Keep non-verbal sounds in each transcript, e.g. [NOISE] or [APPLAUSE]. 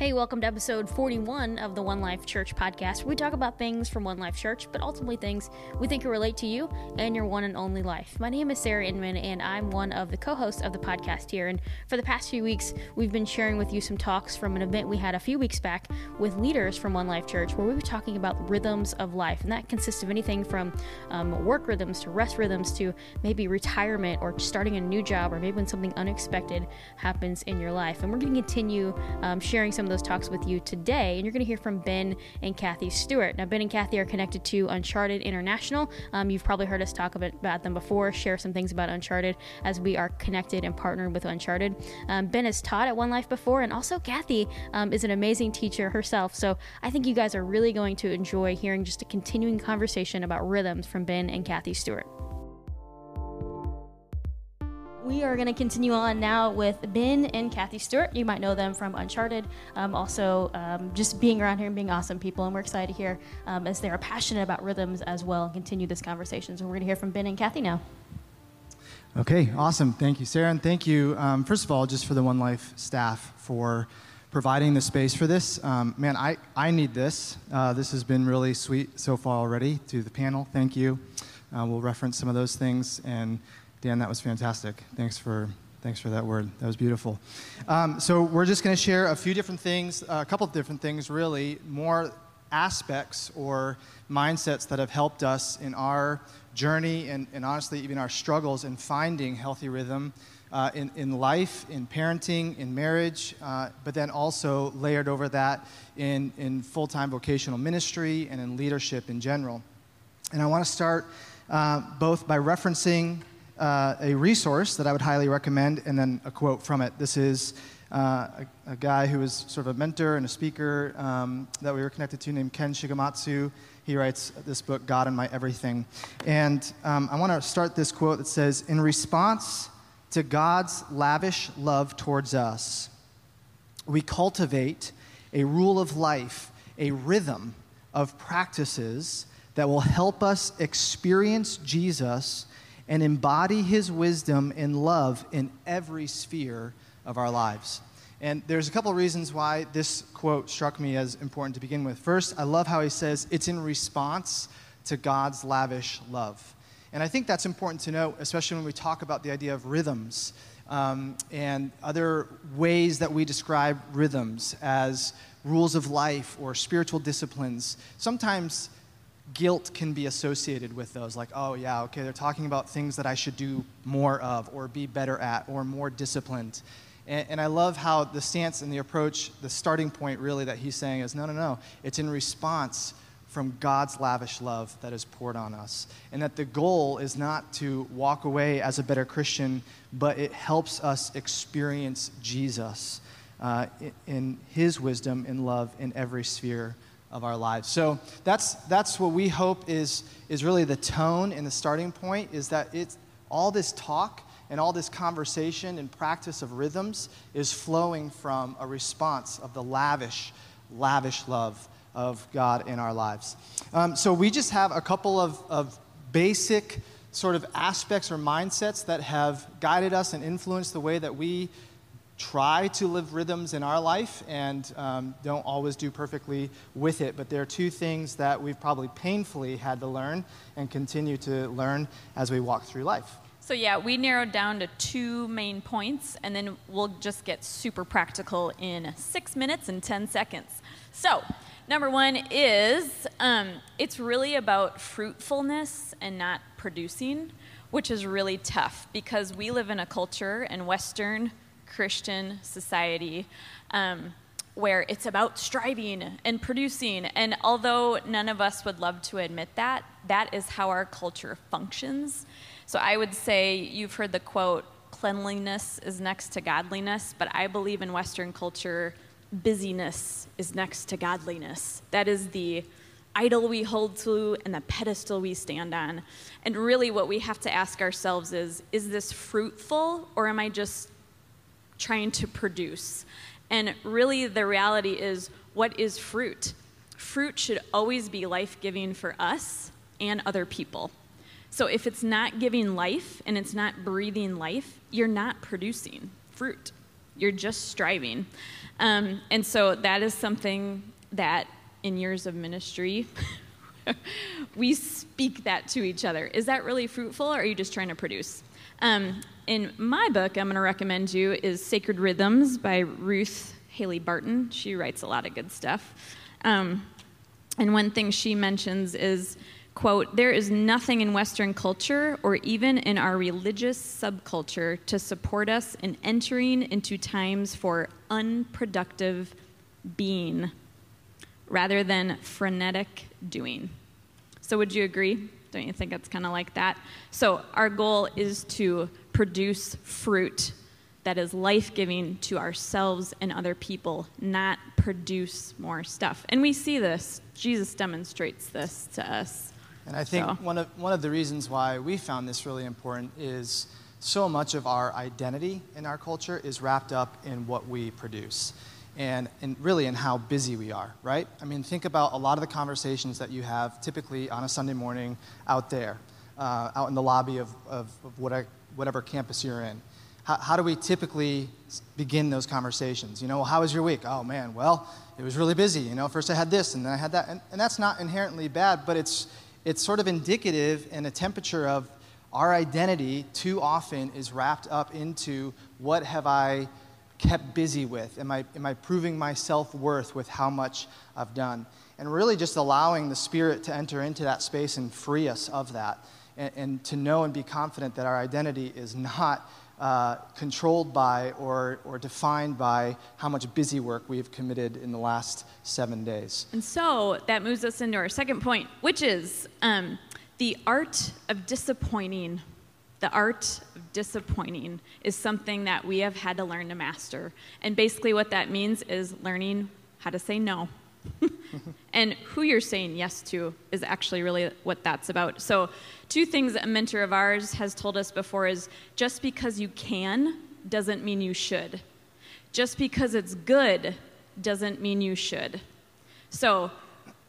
Hey, welcome to episode 41 of the One Life Church podcast, we talk about things from One Life Church, but ultimately things we think will relate to you and your one and only life. My name is Sarah Inman, and I'm one of the co hosts of the podcast here. And for the past few weeks, we've been sharing with you some talks from an event we had a few weeks back with leaders from One Life Church, where we were talking about rhythms of life. And that consists of anything from um, work rhythms to rest rhythms to maybe retirement or starting a new job or maybe when something unexpected happens in your life. And we're going to continue um, sharing some those talks with you today, and you're going to hear from Ben and Kathy Stewart. Now, Ben and Kathy are connected to Uncharted International. Um, you've probably heard us talk about them before, share some things about Uncharted as we are connected and partnered with Uncharted. Um, ben has taught at One Life before, and also Kathy um, is an amazing teacher herself. So I think you guys are really going to enjoy hearing just a continuing conversation about rhythms from Ben and Kathy Stewart. We are going to continue on now with Ben and Kathy Stewart. You might know them from Uncharted. Um, also, um, just being around here and being awesome people. And we're excited to hear um, as they are passionate about rhythms as well and continue this conversation. So we're going to hear from Ben and Kathy now. Okay, awesome. Thank you, Sarah. And thank you, um, first of all, just for the One Life staff for providing the space for this. Um, man, I, I need this. Uh, this has been really sweet so far already to the panel. Thank you. Uh, we'll reference some of those things and Dan, that was fantastic. Thanks for thanks for that word. That was beautiful. Um, so we're just going to share a few different things, a couple of different things, really, more aspects or mindsets that have helped us in our journey and, and honestly even our struggles in finding healthy rhythm uh, in, in life, in parenting, in marriage, uh, but then also layered over that in, in full-time vocational ministry and in leadership in general. And I want to start uh, both by referencing uh, a resource that I would highly recommend, and then a quote from it. This is uh, a, a, guy who is sort of a mentor and a speaker um, that we were connected to named Ken Shigematsu. He writes this book, God in My Everything. And um, I want to start this quote that says In response to God's lavish love towards us, we cultivate a rule of life, a rhythm of practices that will help us experience Jesus and embody his wisdom and love in every sphere of our lives. And there's a couple of reasons why this quote struck me as important to begin with. First, I love how he says it's in response to God's lavish love. And I think that's important to note, especially when we talk about the idea of rhythms um, and other ways that we describe rhythms as rules of life or spiritual disciplines. Sometimes guilt can be associated with those like oh yeah okay they're talking about things that i should do more of or be better at or more disciplined. And, and, i love how the stance and the approach the starting point really that he's saying is no no no it's in response from god's lavish love that is poured on us. And that the goal is not to walk away as a better christian but it helps us experience jesus uh, in, in his wisdom and love in every sphere of our lives. So that's, that's what we hope is, is really the tone and the starting point is that it's all this talk and all this conversation and practice of rhythms is flowing from a response of the lavish, lavish love of God in our lives. Um, so we just have a couple of, of basic sort of aspects or mindsets that have guided us and influenced the way that we try to live rhythms in our life and um, don't always do perfectly with it. But there are two things that we've probably painfully had to learn and continue to learn as we walk through life. So, yeah, we narrowed down to two main points, and then we'll just get super practical in six minutes and 10 seconds. So, number one is um, it's really about fruitfulness and not producing, which is really tough because we live in a culture in Western Christian society um, where it's about striving and producing. And although none of us would love to admit that, that is how our culture functions. So I would say you've heard the quote, cleanliness is next to godliness, but I believe in Western culture, busyness is next to godliness. That is the idol we hold to and the pedestal we stand on. And really, what we have to ask ourselves is is this fruitful, or am I just trying to produce. And really, the reality is what is fruit? Fruit should always be life giving for us and other people. So if it's not giving life and it's not breathing life, you're not producing fruit. You're just striving. Um, and so that is something that in years of ministry, [LAUGHS] we speak that to each other. Is that really fruitful, or are you just trying to produce? Um, in my book, I'm going to recommend you is Sacred Rhythms by Ruth Haley Barton. She writes a lot of good stuff. Um, and one thing she mentions is, quote, there is nothing in Western culture or even in our religious subculture to support us in entering into times for unproductive being rather than frenetic doing. So, would you agree? Don't you think it's kind of like that? So, our goal is to produce fruit that is life giving to ourselves and other people, not produce more stuff. And we see this. Jesus demonstrates this to us. And I think So- one, of, one of the reasons why we found this really important is so much of our identity in our culture is wrapped up in what we produce and, and really in how busy we are, right? I mean, think about a lot of the conversations that you have typically on a Sunday morning out there, uh, out in the lobby of, of, of whatever, whatever campus you're in. How, how do we typically begin those conversations? You know, well, how was your week? Oh man, well, it was really busy. You know, first I had this and then I had that. And, and that's not inherently bad, but it's, it's sort of indicative and a temperature of our identity too often is wrapped up into what have I kept busy with? Am I, am I proving my self worth with how much I've done? And really just allowing the Spirit to enter into that space and free us of that. And, and to know and be confident that our identity is not uh, controlled by or, or defined by how much busy work we have committed in the last seven days. And so that moves us into our second point, which is um, the art of disappointing. The art of disappointing is something that we have had to learn to master. And basically, what that means is learning how to say no. [LAUGHS] and who you're saying yes to is actually really what that's about. So, two things a mentor of ours has told us before is just because you can doesn't mean you should. Just because it's good doesn't mean you should. So,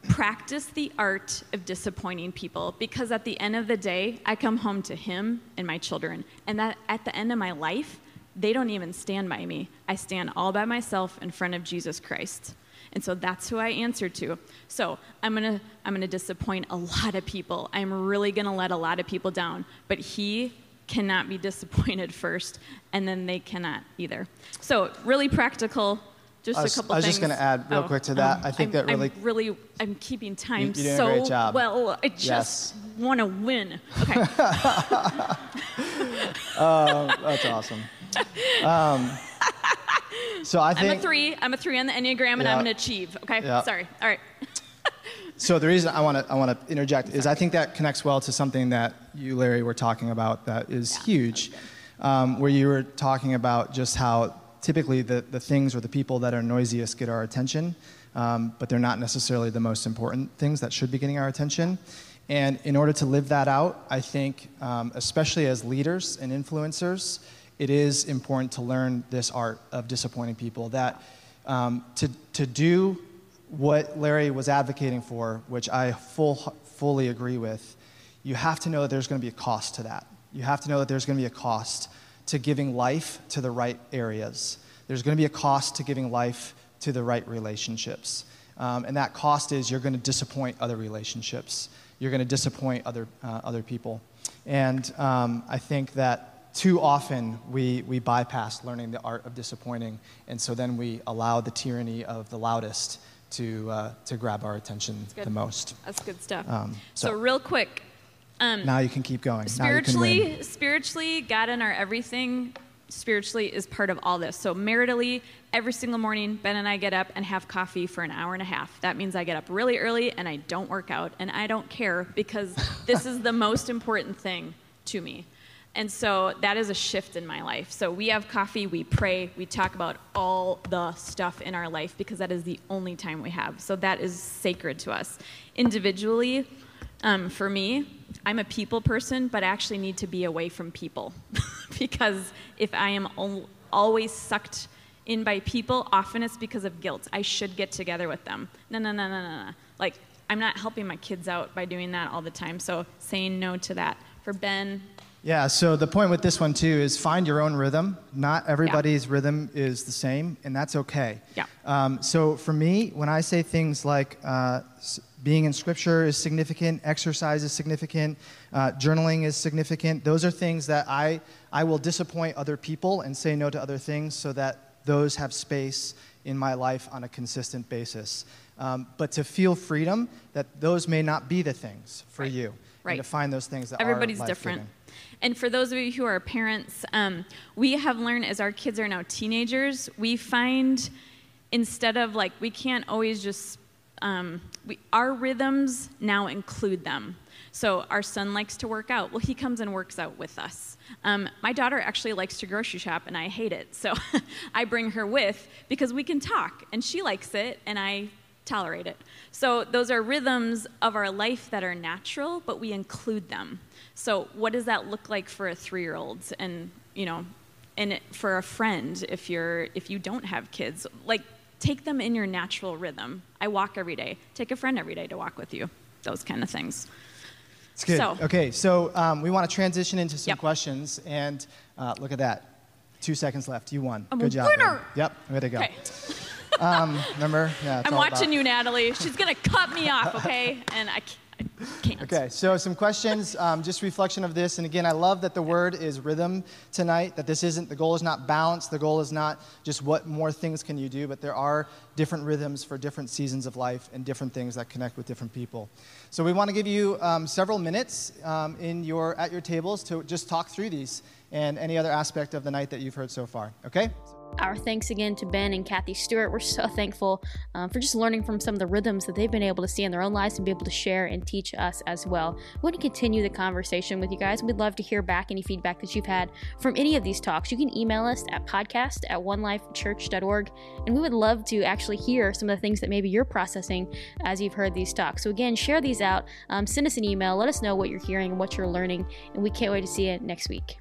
practice the art of disappointing people because at the end of the day, I come home to him and my children. And that at the end of my life, they don't even stand by me. I stand all by myself in front of Jesus Christ. And so that's who I answer to. So I'm gonna, I'm gonna disappoint a lot of people. I'm really gonna let a lot of people down. But he cannot be [LAUGHS] disappointed first, and then they cannot either. So really practical. Just was- a couple I was things. just gonna add real Oh, quick to that. um, I think I'm- that really- I'm really, I'm keeping time a so job. well. I just Yes. want to win. Okay. [LAUGHS] That's awesome. Um, so I think I'm a three. I'm a three on the Enneagram, and Yeah. I'm an achieve. Okay. Yeah. Sorry. All right. [LAUGHS] So the reason I want to I want to interject is I think that connects well to something that you, Larry, were talking about that is huge, um, where you were talking about just how typically the, the things or the people that are noisiest get our attention, um, but they're not necessarily the most important things that should be getting our attention. And in order to live that out, I think, um, especially as leaders and influencers, it is important to learn this art of disappointing people. That um, to, to do what Larry was advocating for, which I full, fully agree with, you have to know that there's going to be a cost to that. You have to know that there's going to be a cost to giving life to the right areas. There's going to be a cost to giving life to the right relationships. Um, and that cost is you're going to disappoint other relationships. You're going to disappoint other, uh, other people. And um, I think that too often we, we bypass learning the art of disappointing. And so then we allow the tyranny of the loudest to, uh, to grab our attention the most. That's good stuff. Um, so, so- real quick, um, Now you can keep going. Now you can win. spiritually, spiritually, God in our everything, spiritually is part of all this. So maritally, every single morning, Ben and I get up and have coffee for an hour and a half. That means I get up really early and I don't work out, and I don't care because this is the most important thing to me. And so that is a shift in my life. So we have coffee, we pray, we talk about all the stuff in our life because that is the only time we have. So that is sacred to us. Individually, um, for me, I'm a people person, but I actually need to be away from people [LAUGHS] because if I am al- always sucked in by people, often it's because of guilt. I should get together with them. No, no, no, no, no, no. Like, I'm not helping my kids out by doing that all the time. So saying no to that. For Ben, Yeah, so the point with this one too is find your own rhythm. Not everybody's yeah. rhythm is the same, and that's okay. Yeah. Um, so for me, when I say things like uh, being in scripture is significant, exercise is significant, uh, journaling is significant, those are things that I, I will disappoint other people and say no to other things so that those have space in my life on a consistent basis. Um, but to feel freedom that those may not be the things for right. you. Right. And to find those things that Everybody's different. And for those of you who are parents, um, we have learned as our kids are now teenagers, we find instead of like, we can't always just, um, we, our rhythms now include them. So our son likes to work out. Well, he comes and works out with us. Um, my daughter actually likes to grocery shop, and I hate it. So [LAUGHS] I bring her with because we can talk, and she likes it, and I tolerate it. So those are rhythms of our life that are natural, but we include them. So what does that look like for a three-year-old? And you know, and for a friend, if you're if you don't have kids, like take them in your natural rhythm. I walk every day. Take a friend every day to walk with you. Those kind of things. It's good. So, okay, so um, we want to transition into some yep. questions, and uh, look at that. Two seconds left. You won. I'm good job. Winner. Yep, way to go. Okay. Um, remember? Yeah. I'm watching about... you, Natalie. She's gonna cut me off, okay? And I. Can't. Okay, so some questions, um, just reflection of this. And again, I love that the word is rhythm tonight, that this isn't, the goal is not balance, the goal is not just what more things can you do, but there are different rhythms for different seasons of life and different things that connect with different people. So we want to give you um, several minutes um, in your, at your tables to just talk through these and any other aspect of the night that you've heard so far, okay? Our thanks again to Ben and Kathy Stewart. We're so [LAUGHS] thankful um, for just learning from some of the rhythms that they've been able to see in their own lives and be able to share and teach us as well. We want to continue the conversation with you guys. We'd love to hear back any feedback that you've had from any of these talks. You can email us at podcast at onelifechurch.org, and we would love to actually hear some of the things that maybe you're processing as you've heard these talks. So, again, share these out, um, send us an email, let us know what you're hearing and what you're learning, and we can't wait to see you next week.